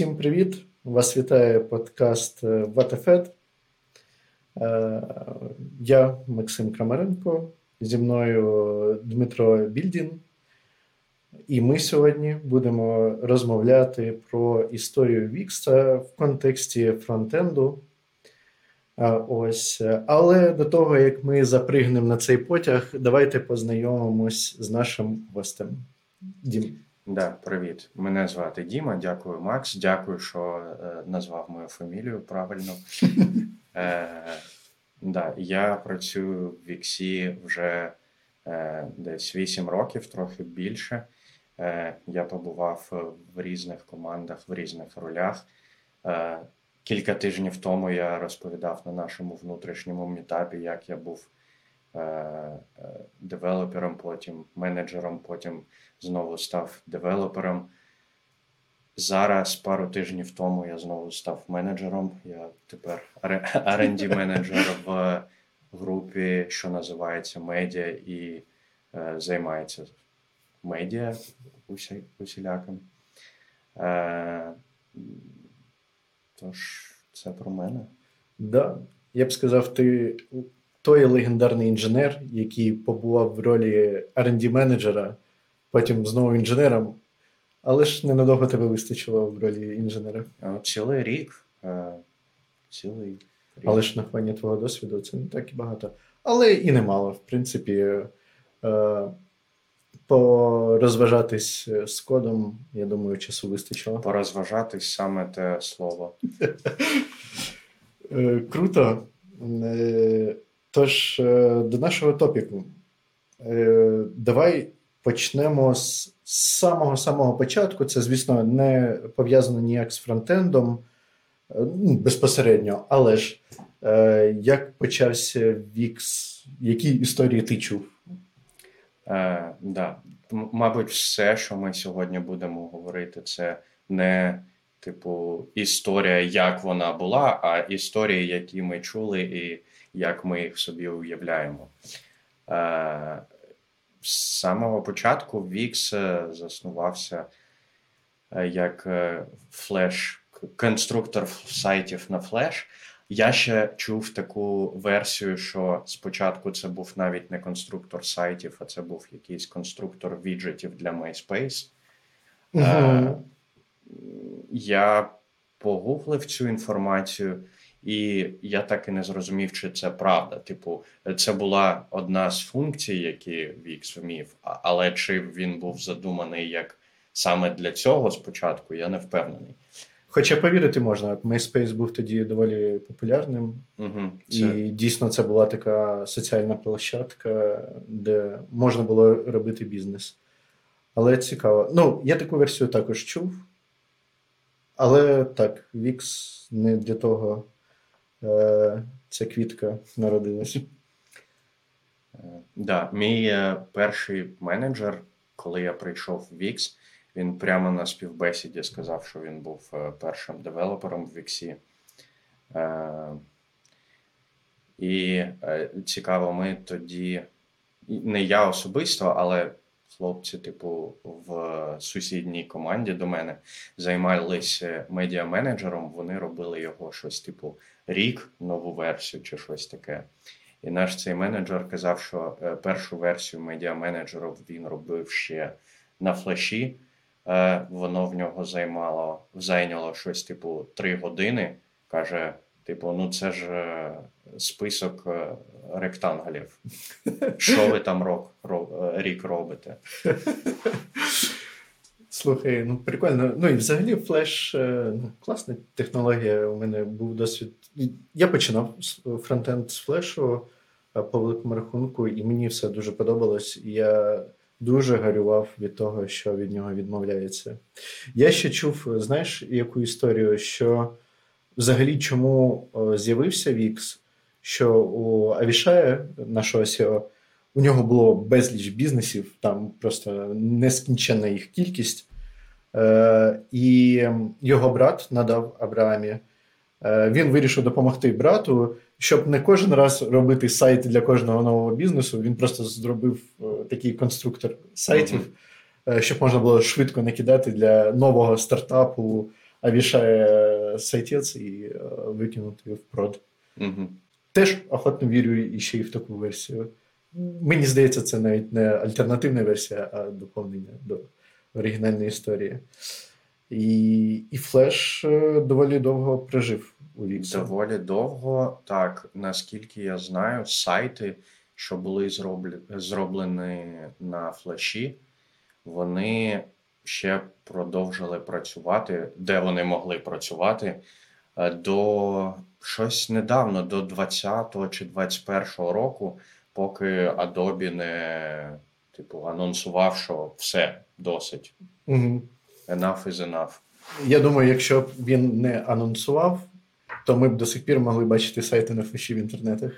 Всім привіт! Вас вітає подкаст Ватефед. Я Максим Крамаренко, зі мною Дмитро Більдін. І ми сьогодні будемо розмовляти про історію Вікса в контексті фронтенду. Ось. Але до того, як ми запригнемо на цей потяг, давайте познайомимось з нашим гостем. Дім. Да, привіт. Мене звати Діма. Дякую, Макс. Дякую, що е, назвав мою фамілію правильно. Е, да, Я працюю в Віксі вже е, десь 8 років, трохи більше. Е, Я побував в різних командах, в різних ролях. Е, Кілька тижнів тому я розповідав на нашому внутрішньому мітапі, як я був девелопером, потім менеджером, потім знову став девелопером. Зараз, пару тижнів тому, я знову став менеджером. Я тепер rd менеджер в групі, що називається медіа, і е, займається медіа усі, усіляким. Е, Тож, це про мене. Да. Я б сказав, ти той легендарний інженер, який побував в ролі rd менеджера потім знову інженером, але ж ненадовго тебе вистачило в ролі інженера. Цілий рік. Е, цілий рік. Але ж на фоні твого досвіду це не так і багато. Але і немало, в принципі. Е, порозважатись з кодом, я думаю, часу вистачило. Порозважатись саме те слово. Е, круто. Тож, до нашого топіку. Давай почнемо з самого самого початку. Це, звісно, не пов'язано ніяк з фронтендом ну, безпосередньо, але ж е, як почався Вікс, які історії ти чув? Е, да. Мабуть, все, що ми сьогодні будемо говорити, це не типу історія, як вона була, а історії, які ми чули, і як ми їх собі уявляємо. Е, з самого початку Вікс е, заснувався е, як флеш, конструктор сайтів на флеш. Я ще чув таку версію, що спочатку це був навіть не конструктор сайтів, а це був якийсь конструктор віджитів для MySpace. Угу. Я погуглив цю інформацію. І я так і не зрозумів, чи це правда. Типу, це була одна з функцій, які Вікс вмів, але чи він був задуманий як саме для цього спочатку, я не впевнений. Хоча повірити можна, MySpace був тоді доволі популярним, угу, це... і дійсно це була така соціальна площадка, де можна було робити бізнес. Але цікаво. Ну, я таку версію також чув. Але так, Вікс не для того ця квітка народилася. Е, да, мій е, перший менеджер, коли я прийшов в Вікс, він прямо на співбесіді сказав, що він був першим девелопером в Віксі. І цікаво, ми тоді, не я особисто, але хлопці, типу, в сусідній команді до мене займалися медіа-менеджером. Вони робили його щось, типу, рік, нову версію чи щось таке. І наш цей менеджер казав, що е, першу версію медіа-менеджерів він робив ще на флеші. Е, воно в нього займало зайняло щось, типу, три години. Каже: типу, ну це ж е, список ректанглів. Що ви там рік робите? Слухай, ну прикольно. Ну і взагалі флеш ну, класна технологія. У мене був досвід. Я починав фронтенд з флешу по великому рахунку, і мені все дуже подобалось. Я дуже гарював від того, що від нього відмовляється. Я ще чув, знаєш, яку історію, що взагалі чому з'явився Вікс, що у Авішая, нашого SEO, у нього було безліч бізнесів, там просто нескінченна їх кількість. Е, І його брат надав Абраамі. Е, Він вирішив допомогти брату, щоб не кожен раз робити сайт для кожного нового бізнесу. Він просто зробив е, такий конструктор сайтів, mm-hmm. щоб можна було швидко накидати для нового стартапу а вішає сайтець і викинути в прод. Теж охотно вірю і ще й в таку версію. Мені здається, це навіть не альтернативна версія, а доповнення до оригінальної історії. І і Флеш е, доволі довго прожив у Віксі. Доволі довго, так, наскільки я знаю, сайти, що були зроблені, зроблені на флеші, вони ще продовжили працювати, де вони могли працювати е, до щось недавно, до 20-го чи 21-го року, поки Adobe не типу, анонсував, що все досить. Угу. Enough is enough. Я думаю, якщо б він не анонсував, то ми б до сих пір могли бачити сайти на флеші в інтернетах.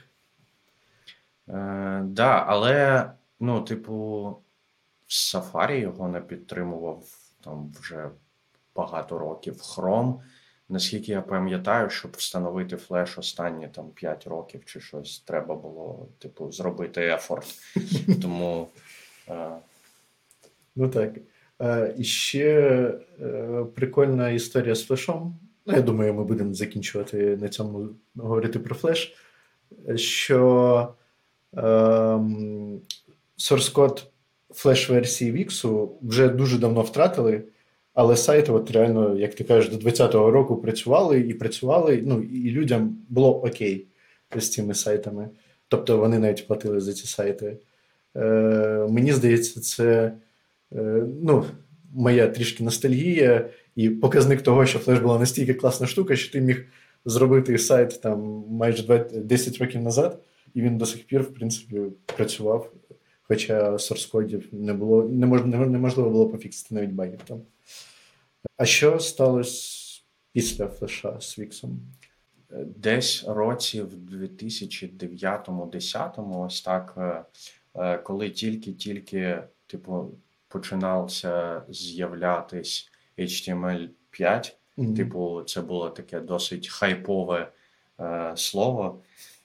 Е, да, але, ну, типу, Safari його не підтримував там вже багато років. Chrome, наскільки я пам'ятаю, щоб встановити флеш останні там 5 років чи щось, треба було, типу, зробити ефорт. Тому. Ну так. І ще е, прикольна історія з флешом. Ну, я думаю, ми будемо закінчувати на цьому говорити про флеш. Що е, source код флеш-версії Віксу вже дуже давно втратили, але сайти, от реально, як ти кажеш, до 2020 року працювали і працювали, ну, і людям було окей з цими сайтами. Тобто вони навіть платили за ці сайти. Е, Мені здається, це. Е, ну, моя трішки ностальгія і показник того, що флеш була настільки класна штука, що ти міг зробити сайт там майже 10 років назад, і він до сих пір, в принципі, працював. Хоча сорс-кодів не було, не мож, неможливо було пофіксити навіть багів там. А що сталося після флеша з Віксом? Десь році в 2009-10, ось так, е, коли тільки-тільки, типу, починався з'являтись HTML 5. Mm-hmm. Типу, це було таке досить хайпове е, слово,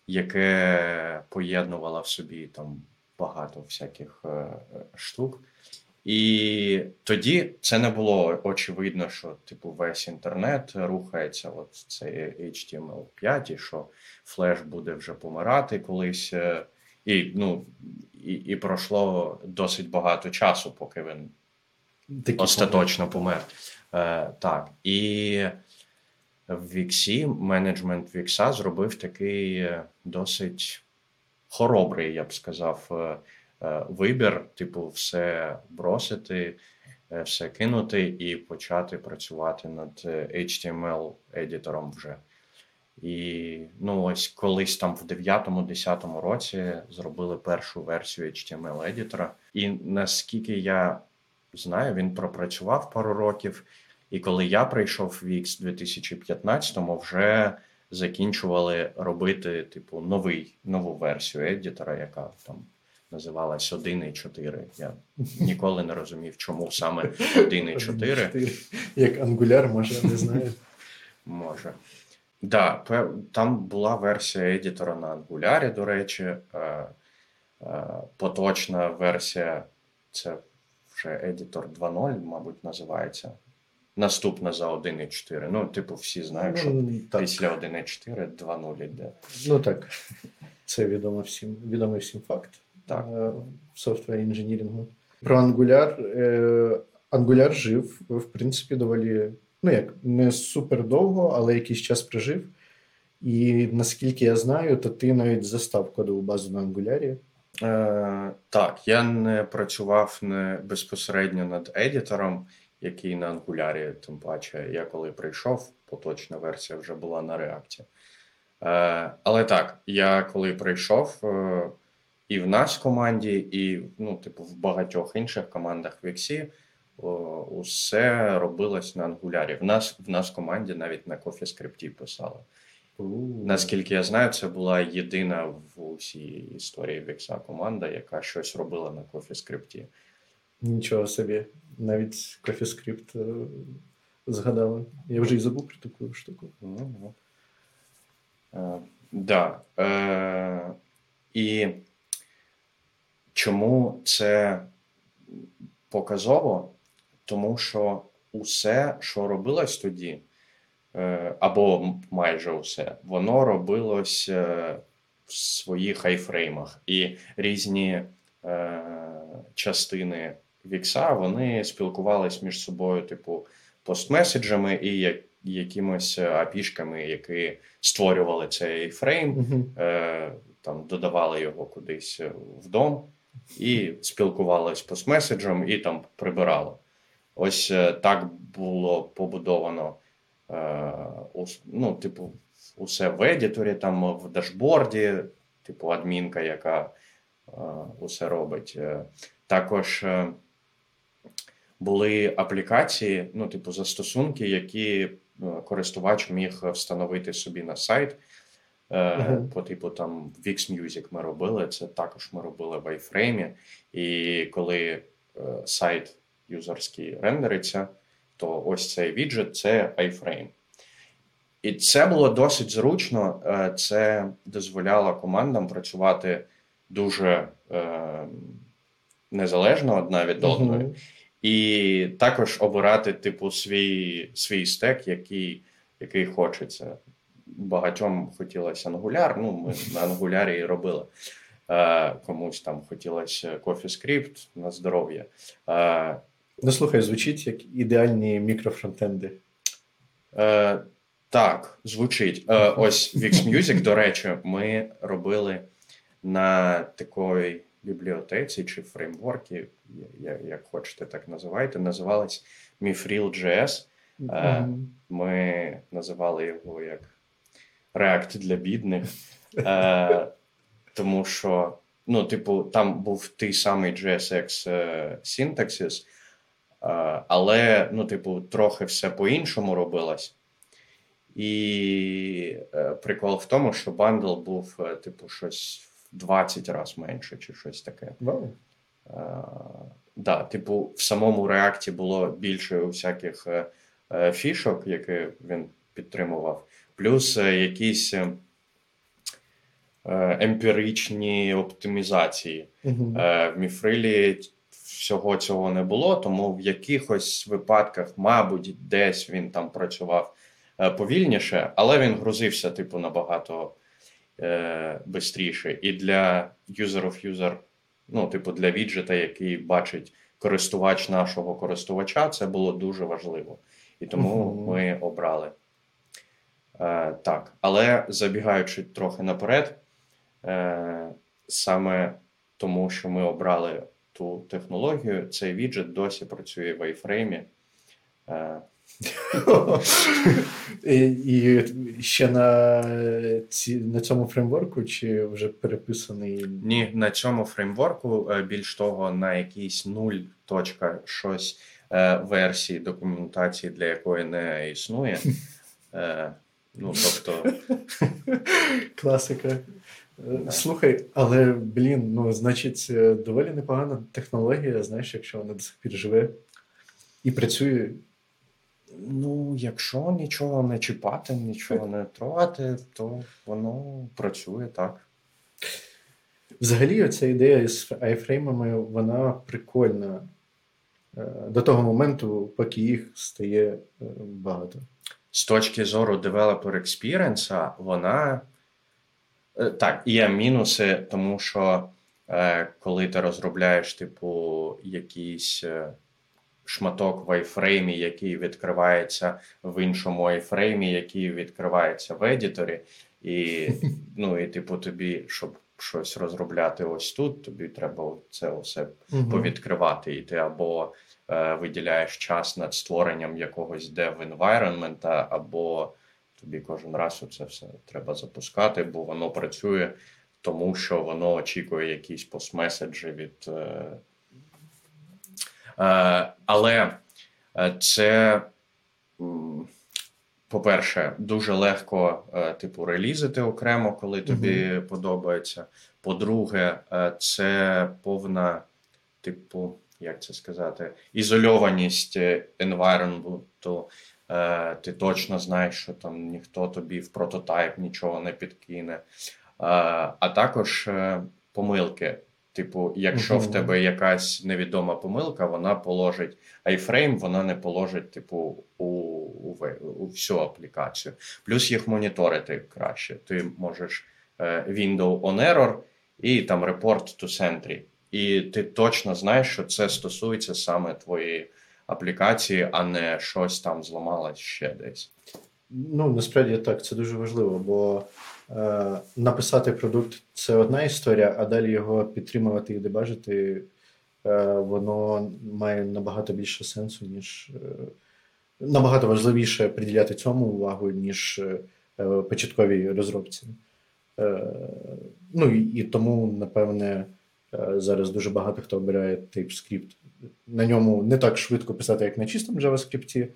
яке поєднувало в собі там багато всяких е, штук. І тоді це не було очевидно, що типу весь інтернет рухається. От цей HTML 5, і що флеш буде вже помирати колись. Е, і ну, і і пройшло досить багато часу, поки він Такі остаточно помер. Е, Так. І в Віксі менеджмент Вікса зробив такий досить хоробрий, я б сказав, е, е, вибір: типу, все бросити, е, все кинути і почати працювати над HTML-едітором вже. І ну, ось колись там в 9-10 році зробили першу версію HTML-едітора. І наскільки я знаю, він пропрацював пару років. І коли я прийшов в Wix 2015-му, вже закінчували робити, типу, новий, нову версію едітора, яка там називалась 1.4. Я ніколи не розумів, чому саме 1.4. Як Angular, може, не знаю. Може. Да, там була версія едітора на Angular, до речі. Е, е, поточна версія це вже едітор 2.0, мабуть, називається. Наступна за 1.4. Ну, типу, всі знають, що ну, так. після 1.4 2.0 йде. Ну так, це відомо всім, відомий всім факт так. Е, в софтвері інженірингу. Про Angular. Angular жив, в принципі, доволі ну як не супер довго, але якийсь час прожив. І наскільки я знаю, то ти навіть застав кодову базу на Angular. Е, Так, я не працював не безпосередньо над едітором, який на Angular, тим паче, я коли прийшов, поточна версія вже була на реакції. Е, Але так, я коли прийшов е, і в нас в команді, і ну, типу, в багатьох інших командах в Іксі, усе робилось на ангулярі. В нас в нас в команді навіть на CoffeeScript писали. Uh. Наскільки я знаю, це була єдина в усій історії Вікса команда, яка щось робила на CoffeeScript. Нічого собі, навіть CoffeeScript е, згадали. Я вже і забув про таку штуку. Е, да. Е, І чому це показово? Тому що усе, що робилось тоді, або майже усе, воно робилось в своїх айфреймах. І різні частини Вікса вони спілкувалися між собою, типу, постмеседжами і якимось апішками, які створювали цей фрейм, там додавали його кудись в дом і спілкувалися постмеседжем, і там прибирали. Ось е, так було побудовано, е, ну, типу, усе в едіторі, там в дашборді, типу адмінка, яка усе робить. Також були аплікації, ну, типу, застосунки, які е, користувач міг встановити собі на сайт. Uh-huh. По типу там Wix Music ми робили, це також ми робили в iFrame. І коли е, сайт юзерський рендериться, то ось цей віджит це iFrame. І це було досить зручно. Це дозволяло командам працювати дуже е, незалежно одна від одної. Uh-huh. І також обирати, типу, свій свій стек, який який хочеться. Багатьом хотілося Angular, ну ми на Angular і робили. Е, Комусь там хотілося CoffeeScript на здоров'я. Е, Ну, слухай, звучить як ідеальні мікрофронтенди. Е, Так, звучить. Е, Ось Wix Music, до речі, ми робили на такої бібліотеці чи фреймворки, як хочете, так називайте, називалась Mifril.js. Mm-hmm. Ми називали його як React для бідних, е, тому що, ну, типу, там був той самий JSX е, Syntaxis, але, ну, типу, трохи все по-іншому робилось. І прикол в тому, що бандл був, типу, щось 20 разів менше, чи щось таке. Wow. А, да, Типу, в самому реакті було більше всяких е, е, фішок, які він підтримував, плюс е, якісь емпіричні оптимізації. Uh-huh. В Міфрилі всього цього не було, тому в якихось випадках, мабуть, десь він там працював повільніше, але він грузився, типу, набагато е, швидше. І для user of user, ну, типу, для віджита, який бачить користувач нашого користувача, це було дуже важливо. І тому uh-huh. ми обрали. Е, Так, але забігаючи трохи наперед, е, саме тому, що ми обрали ту технологію, цей віджит досі працює в iFrame. Е, і ще на ці, на цьому фреймворку, чи вже переписаний? Ні, на цьому фреймворку, е, більш того, на якійсь 0. щось е, версії документації, для якої не існує. Ну, тобто... Класика. Слухай, але, блін, ну, значить, доволі непогана технологія, знаєш, якщо вона до сих пір живе і працює. Ну, якщо нічого не чіпати, нічого не трогати, то воно працює так. Взагалі, оця ідея з айфреймами, вона прикольна е, до того моменту, поки їх стає е, багато. З точки зору developer experience, вона е, так, є мінуси, тому що коли ти розробляєш, типу, якісь шматок в айфреймі, який відкривається в іншому айфреймі, який відкривається в едіторі, і ну і типу тобі, щоб щось розробляти ось тут, тобі треба це все повідкривати. І ти або е, виділяєш час над створенням якогось dev environment, або тобі кожен раз це все треба запускати, бо воно працює, тому що воно очікує якісь постмеседжі від. Е, Е, але е, це, по-перше, дуже легко, е, типу, релізити окремо, коли тобі угу. подобається. По-друге, це повна, типу, як це сказати, ізольованість environment. Ти точно знаєш, що там ніхто тобі в прототайп нічого не підкине. А також помилки Типу, якщо в тебе якась невідома помилка, вона положить iFrame, вона не положить, типу, у, у, у всю аплікацію. Плюс їх моніторити краще. Ти можеш е, window on error і там report to Sentry. І ти точно знаєш, що це стосується саме твоєї аплікації, а не щось там зламалось ще десь. Ну, насправді так, це дуже важливо, бо е, написати продукт це одна історія, а далі його підтримувати і дебажити, е, воно має набагато більше сенсу, ніж е, набагато важливіше приділяти цьому увагу, ніж е, початковій розробці. Е, ну і, і тому, напевне, е, зараз дуже багато хто обирає TypeScript. На ньому не так швидко писати, як на чистому JavaScript,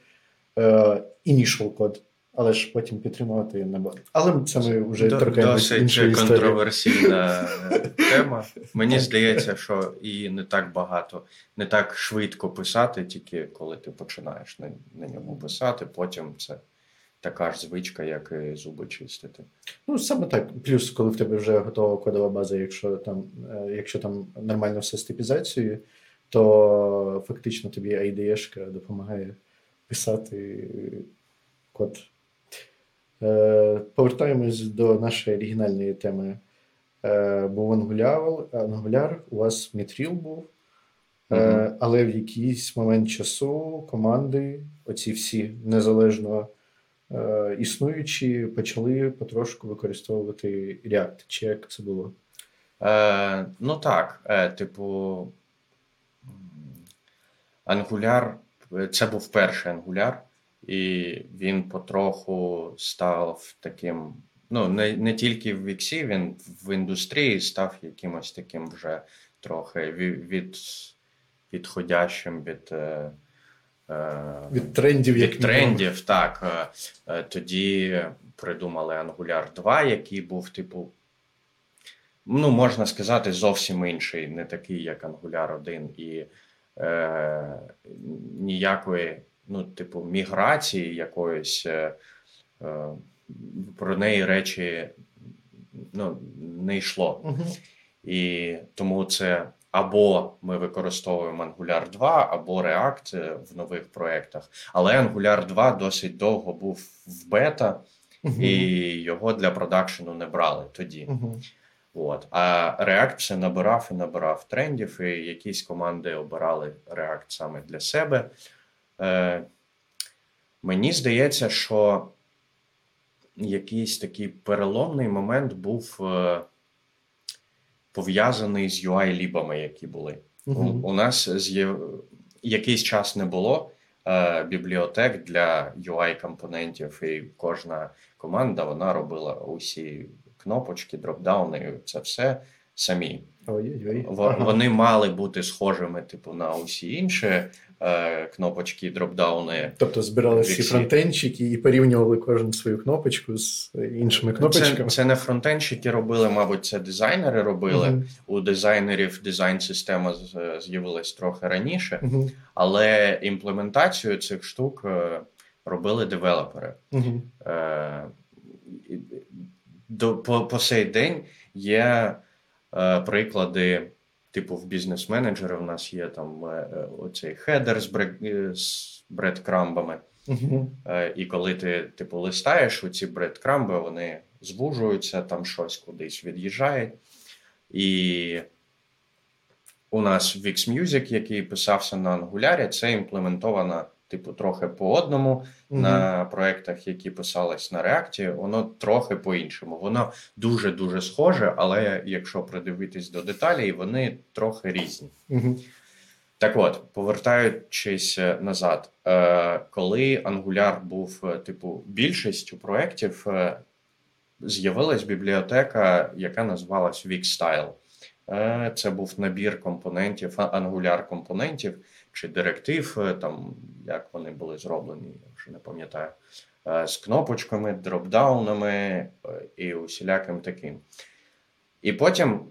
е, initial код але ж потім підтримувати не. Але це ми вже До, торкаємося іншої історії. контроверсійна тема. Мені здається, що і не так багато, не так швидко писати, тільки коли ти починаєш на, на ньому писати, потім це. Така ж звичка, як і зуби чистити. Ну, саме так. Плюс, коли в тебе вже готова кодова база, якщо там е, якщо там нормально все з типізацією, то фактично тобі IDE допомагає писати код Е, повертаємось до нашої оригінальної теми. Е, був Angular, Angular, у вас Мітріл був, mm-hmm. але в якийсь момент часу команди, оці всі незалежно існуючі, почали потрошку використовувати React. Чи як це було? Е, Ну так, е, типу, Angular, це був перший Angular і він потроху став таким. Ну, не не тільки в Віксі, він в індустрії став якимось таким вже трохи від, відходящим від е, е, від трендів. Від трендів, так. Е, тоді придумали Angular 2, який був, типу, ну, можна сказати, зовсім інший, не такий, як Angular 1, і е, ніякої ну, типу, міграції якоїсь, е, е, про неї речі ну, не йшло. Угу. І тому це або ми використовуємо Angular 2, або React в нових проєктах. Але Angular 2 досить довго був в бета, угу. і його для продакшену не брали тоді. Угу. От. А React все набирав і набирав трендів, і якісь команди обирали React саме для себе. Е, Мені здається, що якийсь такий переломний момент був е, пов'язаний з UI-лібами, які були. Угу. У, у нас з якийсь час не було е, бібліотек для UI-компонентів, і кожна команда вона робила усі кнопочки, дропдауни, це все самі. Ой-ой-ой. Вони мали бути схожими, типу, на усі інші е, кнопочки, дропдауни. Тобто збирали всі фронтенчики і порівнювали кожну свою кнопочку з іншими кнопочками. Це це не фронтенчики робили, мабуть, це дизайнери робили. Uh-huh. У дизайнерів дизайн-система з'явилась трохи раніше, uh-huh. але імплементацію цих штук е, робили девелопери. Uh-huh. Е, до, По по сей день є. Е, приклади, типу в бізнес-менеджері у нас є там е, оцей хедер з, брек, з бредкрамбами. Угу. І коли ти типу листаєш, оці бредкрамби, вони звужуються, там щось кудись від'їжджає. І у нас Wix Music, який писався на Angular, це імплементована типу, трохи по одному mm-hmm. на проектах, які писались на React, воно трохи по-іншому. Воно дуже-дуже схоже, але якщо придивитись до деталей, вони трохи різні. Mm-hmm. Так от, повертаючись е, назад, е, коли Angular був е, типу більшістю проєктів, з'явилась бібліотека, яка називалась Wix-Style. Це був набір компонентів, Angular компонентів, чи директив, е, там як вони були зроблені, я вже не пам'ятаю, е, з кнопочками, дропдаунами е, і усіляким таким. І потім,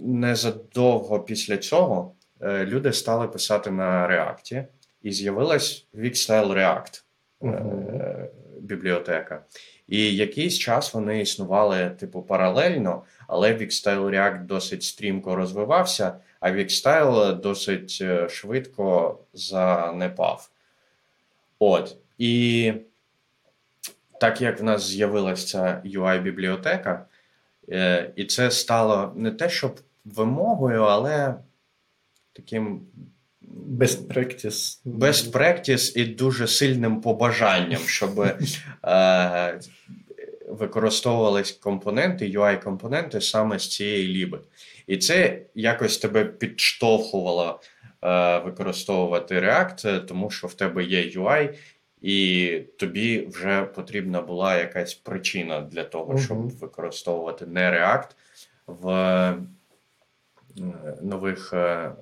незадовго після цього, люди стали писати на React, і з'явилась Wix-Style React. uh-huh. бібліотека. І якийсь час вони існували, типу, паралельно, але Wixstyle React досить стрімко розвивався, а Wixstyle досить е, швидко занепав. От. І так як в нас з'явилася UI-бібліотека, е, і це стало не те, щоб вимогою, але таким Best practice. Best practice і дуже сильним побажанням, щоб е, використовувались компоненти, UI-компоненти саме з цієї ліби. І це якось тебе підштовхувало е, використовувати React, тому що в тебе є UI, і тобі вже потрібна була якась причина для того, щоб uh-huh. використовувати не React в нових е, е,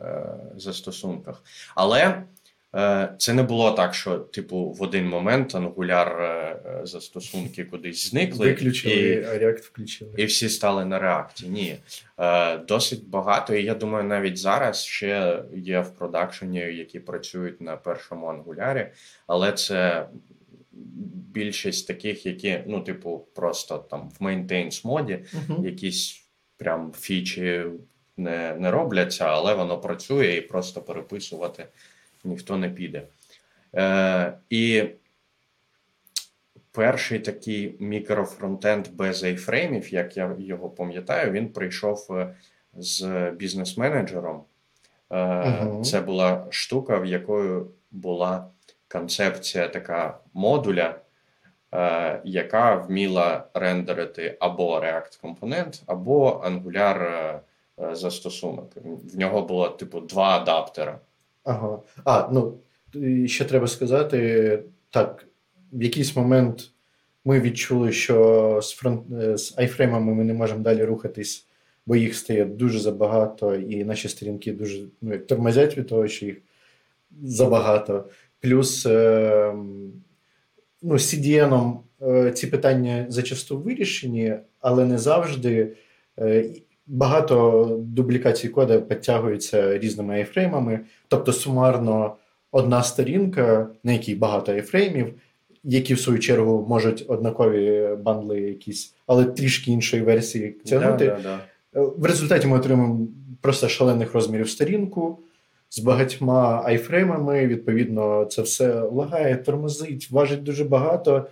застосунках. Але е, це не було так, що, типу, в один момент ангуляр застосунки кудись зникли Виключили, і, а React включили. І всі стали на реакті. Ні. Досить багато, і я думаю, навіть зараз ще є в продакшені, які працюють на першому ангулярі, але це. Більшість таких, які, ну, типу, просто там в maintenance моді, uh-huh. якісь прям фічі не не робляться, але воно працює і просто переписувати ніхто не піде. Е, І перший такий мікрофронтенд без айфреймів, як я його пам'ятаю, він прийшов е, з бізнес-менеджером. Е, uh Це була штука, в якої була концепція така модуля. Е, яка вміла рендерити або React компонент, або Angular Е, застосунок. В нього було, типу, два адаптера. Ага. А, ну ще треба сказати, так, в якийсь момент ми відчули, що з фронт е, з айфреймами ми не можемо далі рухатись, бо їх стає дуже забагато, і наші сторінки дуже ну, тормозять від того, що їх забагато. Плюс е, ну, CDN е, ці питання зачасту вирішені, але не завжди. Багато дублікацій кода підтягуються різними айфреймами, тобто сумарно одна сторінка, на якій багато айфреймів, які в свою чергу можуть однакові бандли якісь, але трішки іншої версії тягнути. Да, да, да. В результаті ми отримаємо просто шалених розмірів сторінку. З багатьма айфреймами, відповідно, це все лагає, тормозить, важить дуже багато.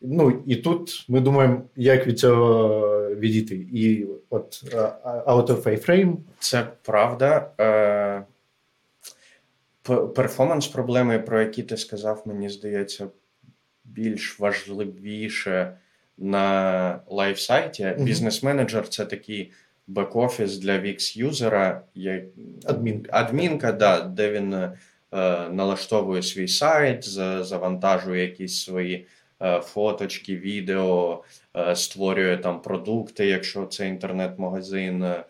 Ну і тут ми думаємо, як від цього відійти. І от out of iframe. Це правда. Е, перформанс проблеми, про які ти сказав, мені здається, більш важливіше на лайфсайті. Mm-hmm. Бізнес-менеджер це такий бек-офіс для Wix-юзера. Адмінка. Адмінка, да, де він е, налаштовує свій сайт, завантажує якісь свої. Е, фоточки, відео, е, створює там продукти, якщо це інтернет-магазин, е,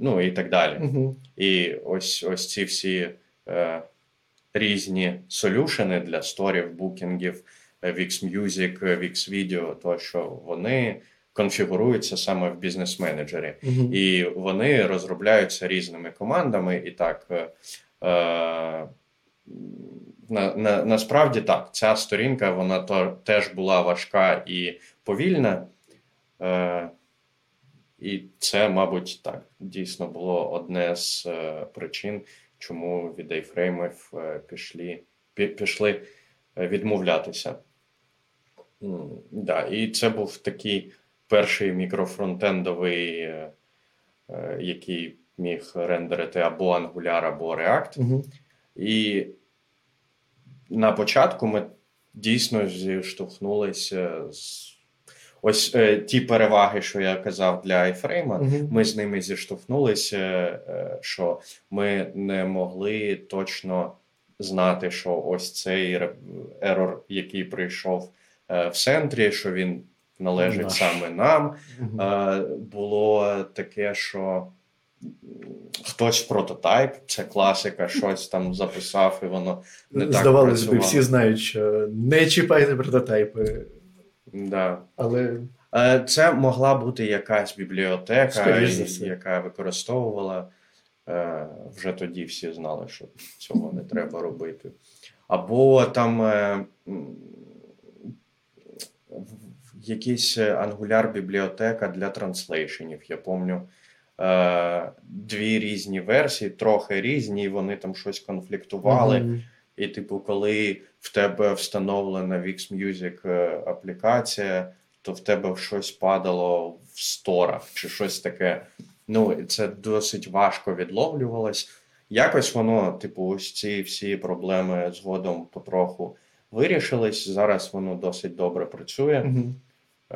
ну і так далі. Угу. І ось ось ці всі різні солюшени для сторів, букінгів, Wix Music, Wix Video, тощо вони. Конфігуруються саме в бізнес-менеджері, uh-huh. і вони розробляються різними командами. І так е, на, на, насправді так, ця сторінка вона то, теж була важка і повільна. Е, І це, мабуть, так, дійсно було одне з е, причин, чому від айфреймів е, пішли, пішли е, відмовлятися. Да, І це був такий перший мікрофронтендовий, е, е, який міг рендерити або Angular, або React. Угу. І на початку ми дійсно зіштовхнулися з ось е, ті переваги, що я казав для айфрейма. uh Ми з ними зіштовхнулися, е, що ми не могли точно знати, що ось цей ерор, який прийшов е, в центрі, що він належить Наш. саме нам. uh Було таке, що хтось прототайп, це класика, щось там записав, і воно не так Здавалось би, всі знають, що не чіпайте прототайпи. Да. Але е, це могла бути якась бібліотека, яка використовувала. Е, вже тоді всі знали, що цього не треба робити. Або там е, якийсь Angular бібліотека для транслейшенів. Я пам'ятаю е, дві різні версії, трохи різні, і вони там щось конфліктували. Mm-hmm. І, типу, коли в тебе встановлена VixMusic е, аплікація, то в тебе щось падало в сторах чи щось таке. Ну, це досить важко відловлювалось. Якось воно, типу, ось ці всі проблеми згодом потроху вирішились. Зараз воно досить добре працює, mm-hmm.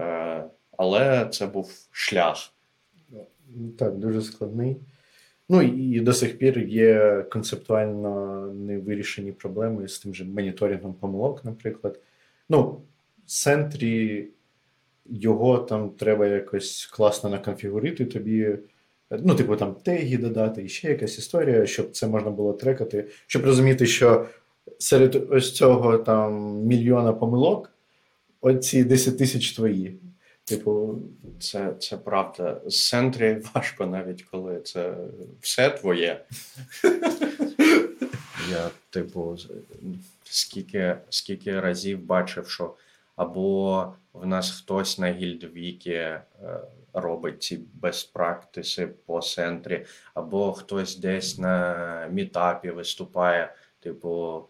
е, але це був шлях. Так, дуже складний. Ну і до сих пір є концептуально невирішені проблеми з тим же моніторингом помилок, наприклад. Ну, в центрі його там треба якось класно наконфігурити тобі. Ну, типу, там теги додати, і ще якась історія, щоб це можна було трекати, щоб розуміти, що серед ось цього там мільйона помилок оці 10 тисяч твої. Типу, це це правда. З центрі важко навіть коли це все твоє. Я, типу, скільки скільки разів бачив, що або в нас хтось на гільдвікі е, робить ці безпрактиси по центрі, або хтось десь на мітапі виступає, типу,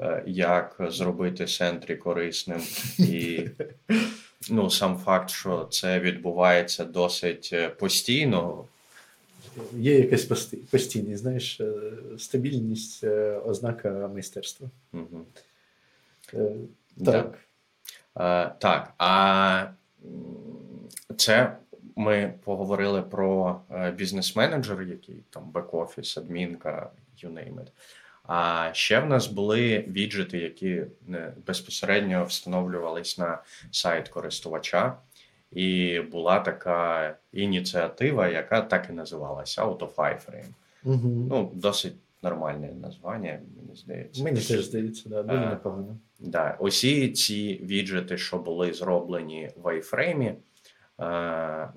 е, як зробити центрі корисним. І ну, сам факт, що це відбувається досить е, постійно. Є якась постійність, знаєш, е, стабільність, е, ознака майстерства. Угу. Так. А, так. А це ми поговорили про бізнес-менеджер, який там бек-офіс, адмінка, you name it. А ще в нас були віджити, які безпосередньо встановлювались на сайт користувача, і була така ініціатива, яка так і називалася Autofiframe. Угу. Ну, досить нормальне названня, мені здається. Мені теж здається, да, дуже непогано. Да. Усі ці віджити, що були зроблені в iFrame,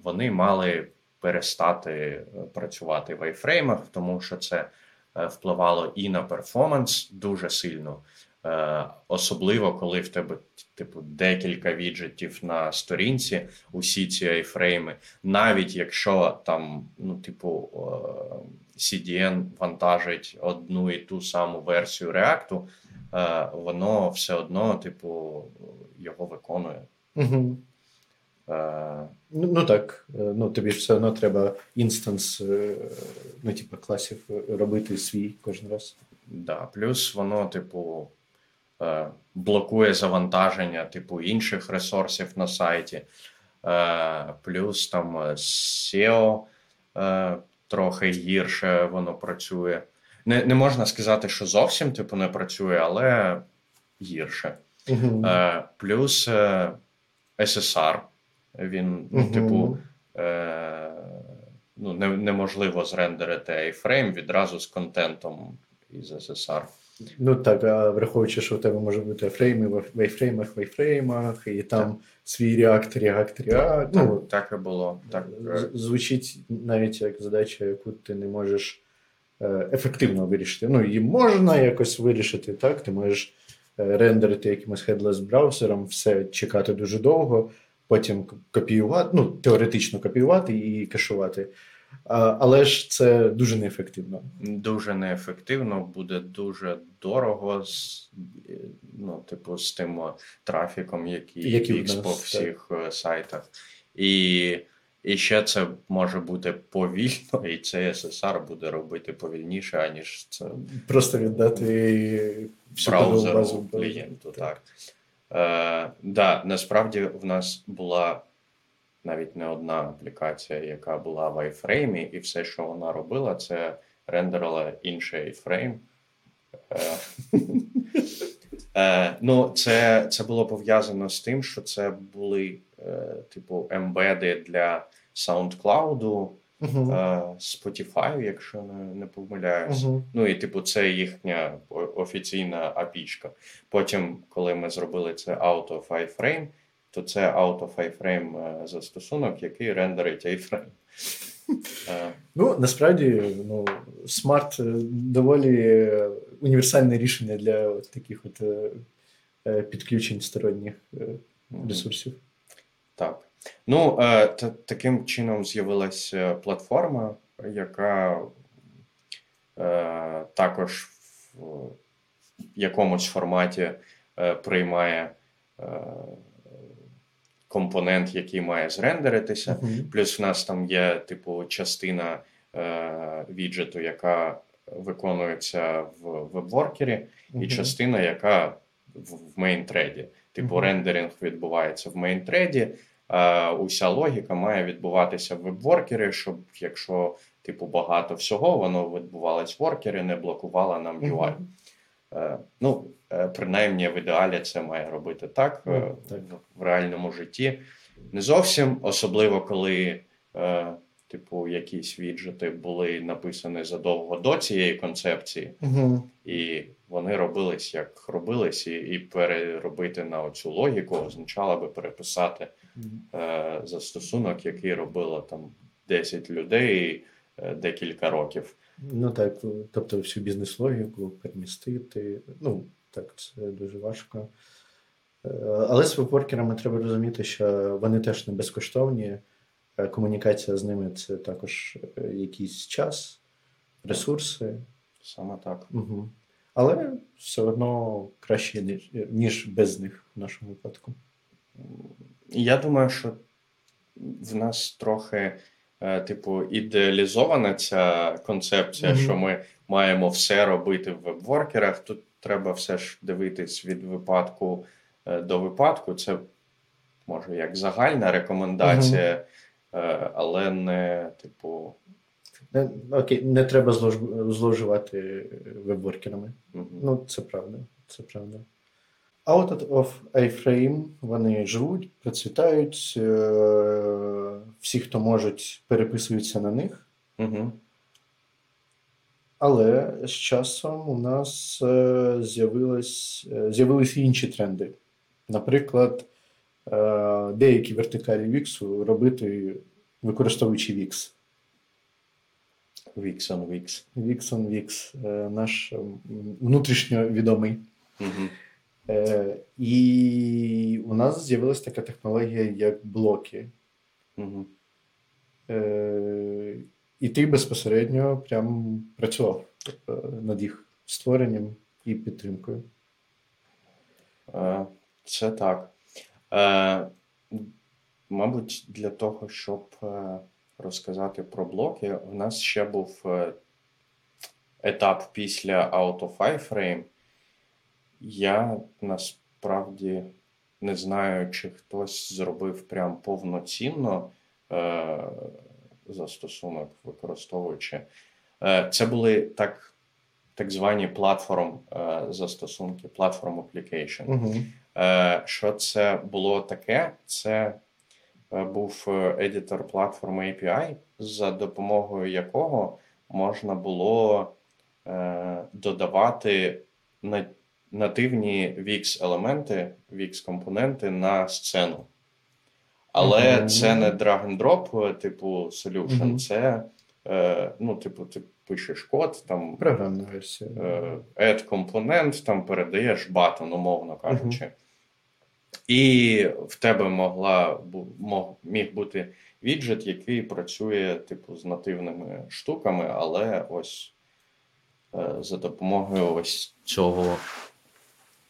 вони мали перестати працювати в iFrame, тому що це. Е, впливало і на перформанс дуже сильно, е, особливо коли в тебе типу декілька віджитів на сторінці, усі ці айфрейми, навіть якщо там, ну, типу, е, CDN вантажить одну і ту саму версію React, воно все одно, типу, його виконує. Угу. Ну, ну так, е, ну тобі ж все одно треба інстанс, е, ну, типу, класів робити свій кожен раз. Да, Плюс воно, типу, е, блокує завантаження, типу, інших ресурсів на сайті. Плюс там SEO трохи гірше воно працює. Не не можна сказати, що зовсім типу, не працює, але гірше. Угу. Плюс SSR. Він, ну, типу, е, ну, не, неможливо зрендерити iFrame відразу з контентом із SSR. Ну так, а враховуючи, що у тебе може бути фрейми в айфреймах, в айфреймах, і там так. свій реактор, реакт, реакт. Ну, так і було. Так. Звучить навіть як задача, яку ти не можеш е, ефективно вирішити. Ну, її можна якось вирішити, так? Ти можеш е, рендерити якимось headless браузером, все чекати дуже довго потім копіювати, ну, теоретично копіювати і кешувати. Але ж це дуже неефективно. Дуже неефективно, буде дуже дорого з ну, типу, з тим трафіком, який Які нас, по всіх так. Е, сайтах. І і ще це може бути повільно, і цей SSR буде робити повільніше, аніж це просто віддати всю базу клієнту. Так. так. Е, да, насправді в нас була навіть не одна аплікація, яка була в iFrame, і все, що вона робила, це рендерила інший iFrame. Е, е, ну, це це було пов'язано з тим, що це були е, типу ембеди для SoundCloud, uh-huh. Spotify, якщо не не помиляюсь. Uh-huh. Ну і типу, це їхня офіційна апічка. Потім, коли ми зробили це out of iframe, то це out of iframe е, застосунок, який рендерить iframe. Е. Ну, насправді, ну, Smart доволі універсальне рішення для таких от підключень сторонніх ресурсів. Так. Ну, таким чином з'явилася платформа, яка також в якомусь форматі приймає компонент, який має зрендеритися. Uh-huh. Плюс в нас там є, типу, частина е, віджету, яка виконується в вебворкері, uh-huh. і частина, яка в, в мейнтреді. Типу, рендеринг відбувається в мейнтреді. А уся логіка має відбуватися в вебворкері, щоб якщо типу багато всього, воно відбувалось в воркері, не блокувало нам UI. Е, ну, е, принаймні, в ідеалі це має робити так, mm, так. в реальному житті. Не зовсім, особливо коли, типу, якісь віджити були написані задовго до цієї концепції, mm і вони робились як робились, і, і переробити на оцю логіку означало би переписати mm застосунок, який робило там 10 людей декілька років. Ну так, тобто всю бізнес-логіку перемістити. Ну, так, це дуже важко. Е, але з вебворкерами треба розуміти, що вони теж не безкоштовні. Е, комунікація з ними це також е, якийсь час, ресурси. Саме так. Угу. Але все одно краще, ніж без них в нашому випадку. Я думаю, що в нас трохи. Е, типу, ідеалізована ця концепція, mm-hmm. що ми маємо все робити в вебворкерах. Тут треба все ж дивитись від випадку е, до випадку. Це може як загальна рекомендація, mm-hmm. але не типу. Не, окей, не треба злож, зловживати вебворкерами. Mm-hmm. Ну, це правда. Це правда. Out of iFrame вони живуть, процвітають. Е, всі, хто можуть, переписуються на них. Угу. Але з часом у нас е, з'явились, е, з'явились інші тренди. Наприклад, деякі вертикалі Wix робити, використовуючи on Wix. Wix on Wix, наш внутрішньо відомий. Угу. Е, І у нас з'явилася така технологія, як блоки. Угу. Е, І ти безпосередньо прям працював е, над їх створенням і підтримкою. Е, це так. Е, Мабуть, для того, щоб е, розказати про блоки, у нас ще був етап після Out of iframe, я насправді не знаю, чи хтось зробив прям повноцінно е, застосунок, використовуючи. Е, Це були так так звані платформ е, застосунки, платформ application. Угу. Е, Що це було таке? Це е, був едітор платформи API, за допомогою якого можна було е, додавати на нативні VIX елементи, VIX компоненти на сцену. Але mm-hmm. це не drag and drop, типу solution, mm-hmm. це, е, ну, типу, ти пишеш код, там програмна версія. Е, add компонент, там передаєш батон, умовно кажучи. Mm-hmm. І в тебе могла мог, міг бути віджит, який працює, типу, з нативними штуками, але ось е, за допомогою ось цього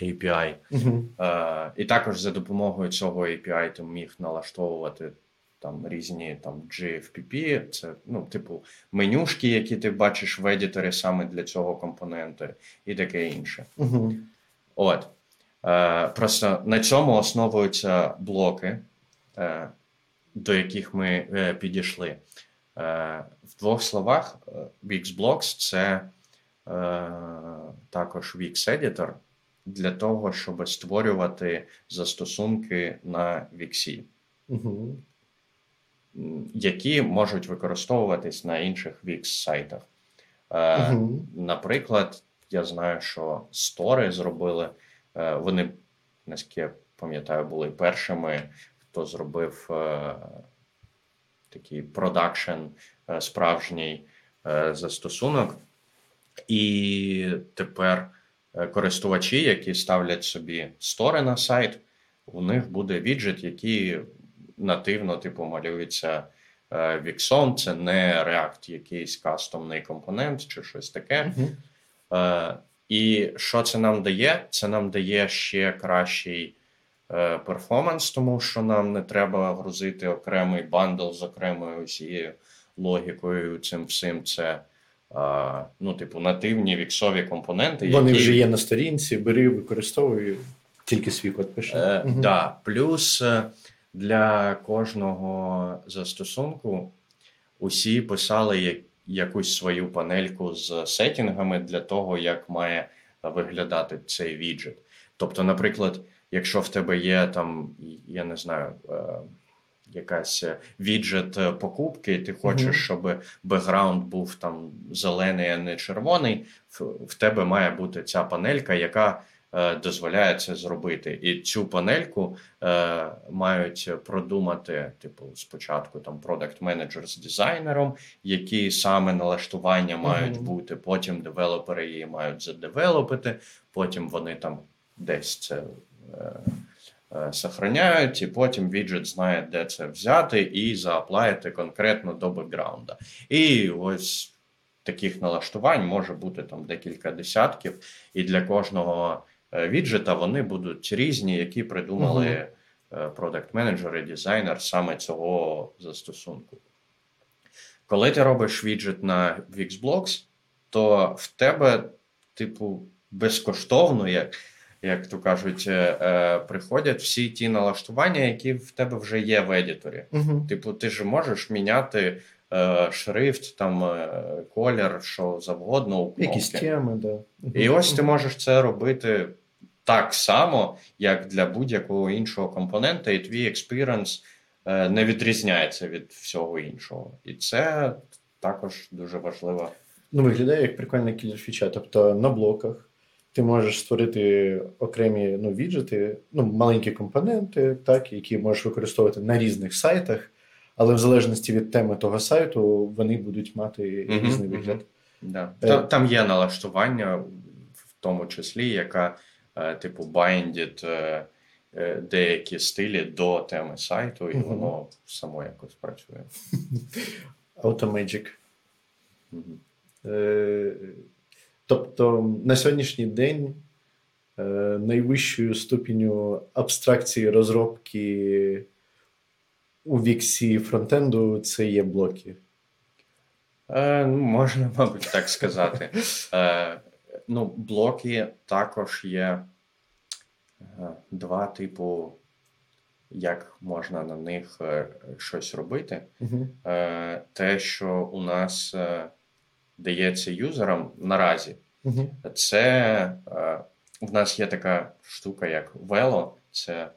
API. Uh-huh. Е, І також за допомогою цього API ти міг налаштовувати там різні там GFPP, це ну, типу менюшки, які ти бачиш в едіторі саме для цього компоненту, і таке інше. Uh-huh. От. Е, Просто на цьому основуються блоки, е, до яких ми е, підійшли. Е, В двох словах, Wix-Blocks – це е, також Wix-Editor, для того, щоб створювати застосунки на Віксі, угу. які можуть використовуватись на інших Wix-сайтах. Е, угу. Наприклад, я знаю, що стори зробили, е, вони, наскільки я пам'ятаю, були першими, хто зробив е, такий продакшн е, справжній е, застосунок. І тепер користувачі, які ставлять собі стори на сайт, у них буде віджит, який нативно типу малюється е, Віксом. Це не React, якийсь кастомний компонент чи щось таке. Угу. І що це нам дає? Це нам дає ще кращий е, перформанс, тому що нам не треба грузити окремий бандл з окремою усією логікою. Цим всім це е, ну, типу, нативні віксові компоненти. Вони які... вже є на сторінці, бери, використовуй, тільки свій код пиши. Е, угу. да. Плюс е, для кожного застосунку усі писали якусь свою панельку з сетінгами для того, як має виглядати цей віджит. Тобто, наприклад, якщо в тебе є там, я не знаю, е, якась віджит покупки, і ти хочеш, щоб бекграунд був там зелений, а не червоний, в тебе має бути ця панелька, яка Е, дозволяє це зробити. І цю панельку е, мають продумати, типу, спочатку там продакт менеджер з дизайнером, які саме налаштування мають бути. Потім девелопери її мають задевелопити, потім вони там десь це. Е, Сохраняють, і потім віджит знає, де це взяти, і зааплаїти конкретно до бекграунда. І ось таких налаштувань може бути там декілька десятків, і для кожного Е, віджита, вони будуть різні, які придумали продакт менеджери дизайнер саме цього застосунку. Коли ти робиш віджит на Wixblocks, то в тебе, типу, безкоштовно, як як то кажуть, е, е, приходять всі ті налаштування, які в тебе вже є в едіторі. uh Типу, ти ж можеш міняти е, шрифт, там е, колір, що завгодно. у кнопки. Якісь теми, да. І ось ти можеш це робити так само, як для будь-якого іншого компонента, і твій experience не відрізняється від всього іншого. І це також дуже важливо. Ну, виглядає як прикольна кілер-фіча. Тобто на блоках ти можеш створити окремі ну, віджити, ну, маленькі компоненти, так, які можеш використовувати на різних сайтах, але в залежності від теми того сайту вони будуть мати mm-hmm, різний вигляд. Mm-hmm. Да. Е, там є налаштування, в тому числі, яка Е, типу, байдять е, е, деякі стилі до теми сайту, і воно само якось працює. Automagic. Тобто на сьогоднішній день найвищою ступінню абстракції розробки у віксі фронтенду це є блоки. Е, Можна, мабуть, так сказати. Е, ну, блоки також є е, два типу, як можна на них е, щось робити. uh Те, що у нас дається юзерам наразі, uh це в нас є така штука, як Velo, це.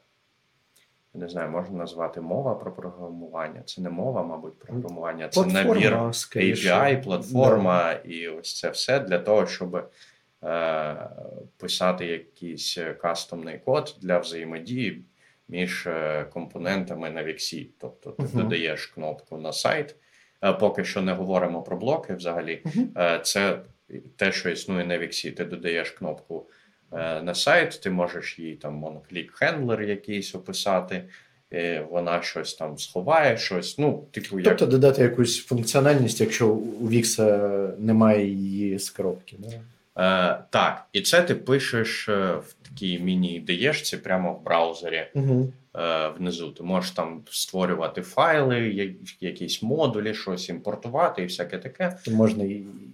Не знаю, можна назвати мова про програмування. Це не мова, мабуть, програмування, це платформа, набір API, платформа, да. і ось це все для того, щоб Е, писати якийсь кастомний код для взаємодії між е, компонентами на Віксі. Тобто ти uh-huh. додаєш кнопку на сайт. Е, поки що не говоримо про блоки взагалі. Uh-huh. Це те, що існує на Віксі. Ти додаєш кнопку на сайт, ти можеш їй там моноклік хендлер якийсь описати. Вона щось там сховає, щось. ну, типу, як... Тобто додати якусь функціональність, якщо у Вікса немає її з коробки. Да? Е, Так, і це ти пишеш е, в такій міні-ідеєшці прямо в браузері угу. внизу. Ти можеш там створювати файли, якісь модулі, щось імпортувати і всяке таке. То можна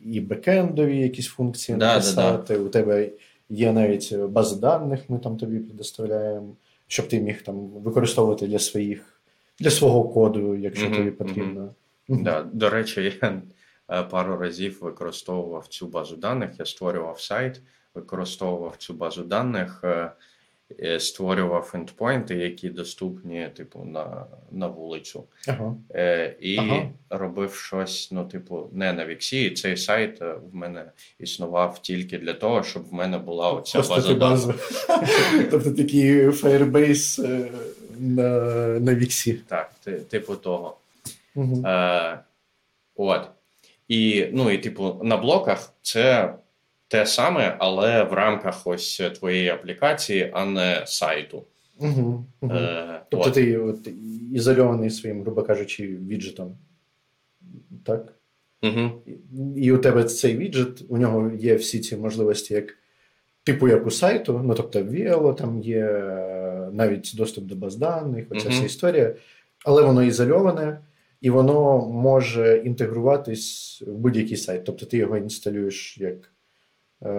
і бекендові якісь функції да, написати. Да, да. У тебе є навіть бази даних, ми там тобі предоставляємо, щоб ти міг там використовувати для своїх, для свого коду, якщо угу, тобі потрібно. Угу. Да, До речі, я пару разів використовував цю базу даних. Я створював сайт, використовував цю базу даних, е, е, створював ендпойнти, які доступні, типу, на на вулицю. Ага. Е, І ага. робив щось, ну, типу, не на Віксі. І цей сайт е, в мене існував тільки для того, щоб в мене була оця база. база. Тобто такий Firebase е, на на Віксі. Так, типу того. Угу. Е, От. І, ну, і, типу, на блоках це те саме, але в рамках ось твоєї аплікації, а не сайту. Угу, угу. Е, Тобто от. ти от, ізольований своїм, грубо кажучи, віджитом. Так? Угу. І у тебе цей віджит, у нього є всі ці можливості, як типу як у сайту, ну тобто Velo, там є навіть доступ до баз даних, оця угу. вся історія, але воно ізольоване. І воно може інтегруватись в будь-який сайт. Тобто ти його інсталюєш як Е,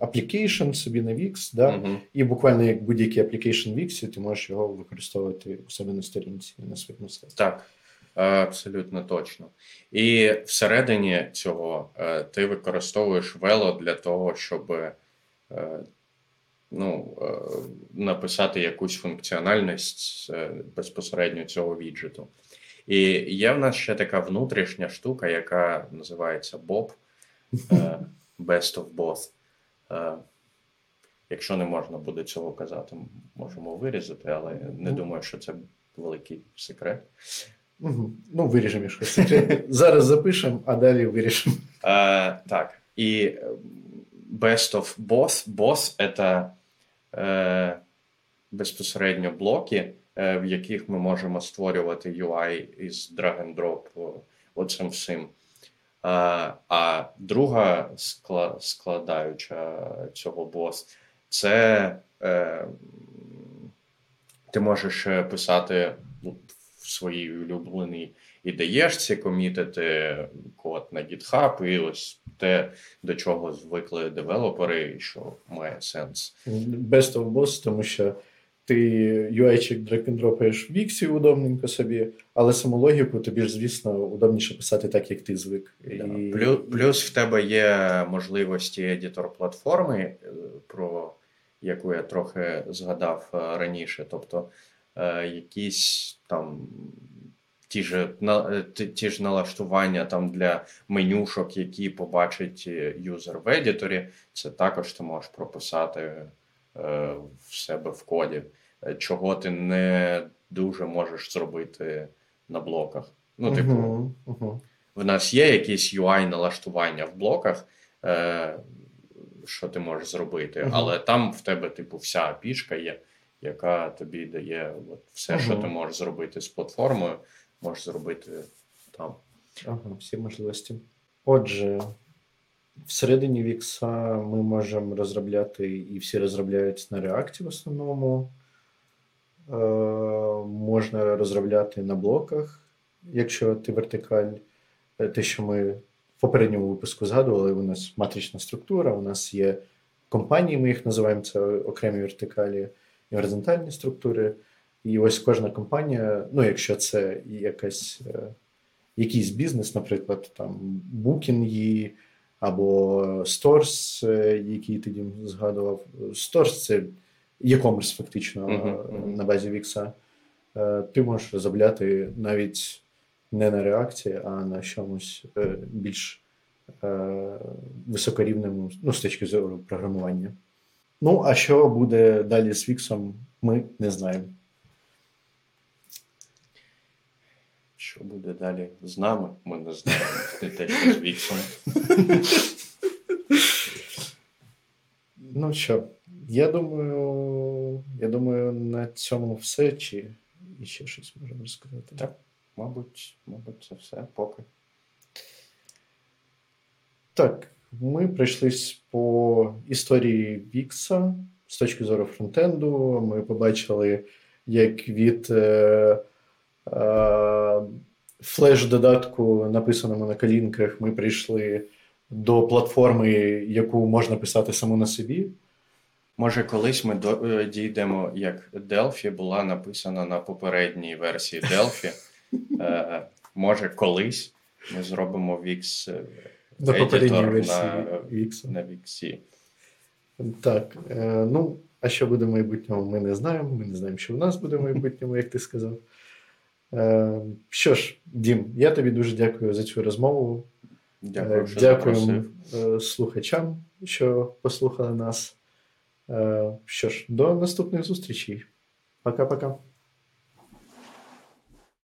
application собі на Wix, да? Uh-huh. і буквально як будь-який application Wix, ти можеш його використовувати у себе на сторінці на своєму сайті. Так, абсолютно точно. І всередині цього е, ти використовуєш Velo для того, щоб е, ну, написати якусь функціональність безпосередньо цього віджиту. І є в нас ще така внутрішня штука, яка називається Bob. Best of both. Е, Якщо не можна буде цього казати, можемо вирізати, але не думаю, що це великий секрет. Угу. Ну, виріжемо якщо секрет. Зараз запишемо, а далі вирішимо. Е, Так. І Best of Both. Both – це е, безпосередньо блоки, е, в яких ми можемо створювати UI із drag and drop оцим всім. А друга складаюча цього both це е, ти можеш писати в своїй улюбленій ідеєшці, комітити код на GitHub, і ось те, до чого звикли девелопери, що має сенс. Best of both, тому що ти UI чик drag-n-drop аєш в Віксі удобненько собі, але саму логіку тобі ж, звісно, удобніше писати так, як ти звик. І... Плюс, плюс в тебе є можливості едітор платформи, е, про яку я трохи згадав е, раніше. Тобто е, якісь там. Ті ж на ті, ж налаштування там для менюшок, які побачить юзер в едіторі, це також ти можеш прописати в себе в коді. Е, чого ти не дуже можеш зробити на блоках. Ну, типу, uh-huh, uh-huh. в нас є якісь UI налаштування в блоках, е, що ти можеш зробити, uh-huh. але там в тебе, типу, вся пішка є, яка тобі дає от, все, що ти можеш зробити з платформою, можеш зробити там. Ага, всі можливості. Отже, всередині Вікса ми можемо розробляти, і всі розробляють на реакті в основному. Е, можна розробляти на блоках, якщо ти вертикаль. Е, те, що ми в попередньому випуску згадували, у нас матрична структура, у нас є компанії, ми їх називаємо це окремі вертикалі і горизонтальні структури. І ось кожна компанія, ну, якщо це якась, е, якийсь бізнес, наприклад, там букінги або Stores, який ти згадував, Stores – це e-commerce фактично uh-huh. на базі Вікса, е, ти можеш розробляти навіть не на реакції, а на чомусь е, більш високорівному ну, з точки зору програмування. Ну, а що буде далі з Віксом, ми не знаємо. Що буде далі з нами, ми не знаємо. Не те, що з Віксом. Ну що, я думаю, я думаю, на цьому все. Чи ще щось можемо розказати? Так, мабуть, мабуть, це все поки. Так, ми пройшлись по історії Вікса з точки зору фронтенду. Ми побачили, як від е, флеш-додатку, написаному на колінках, ми прийшли до платформи, яку можна писати саму на собі. Може, колись ми е, дійдемо, як Delphi була написана на попередній версії Delphi. Е, Може, колись ми зробимо Wix е, на попередній версії на, Wix. на Wix. Так. Е, ну, А що буде в майбутньому, ми не знаємо. Ми не знаємо, що в нас буде в майбутньому, як ти сказав. Е, що ж, Дім, я тобі дуже дякую за цю розмову. Дякую, що Дякуємо е, слухачам, що послухали нас. Е, Що ж, до наступних зустрічей. Пока-пока.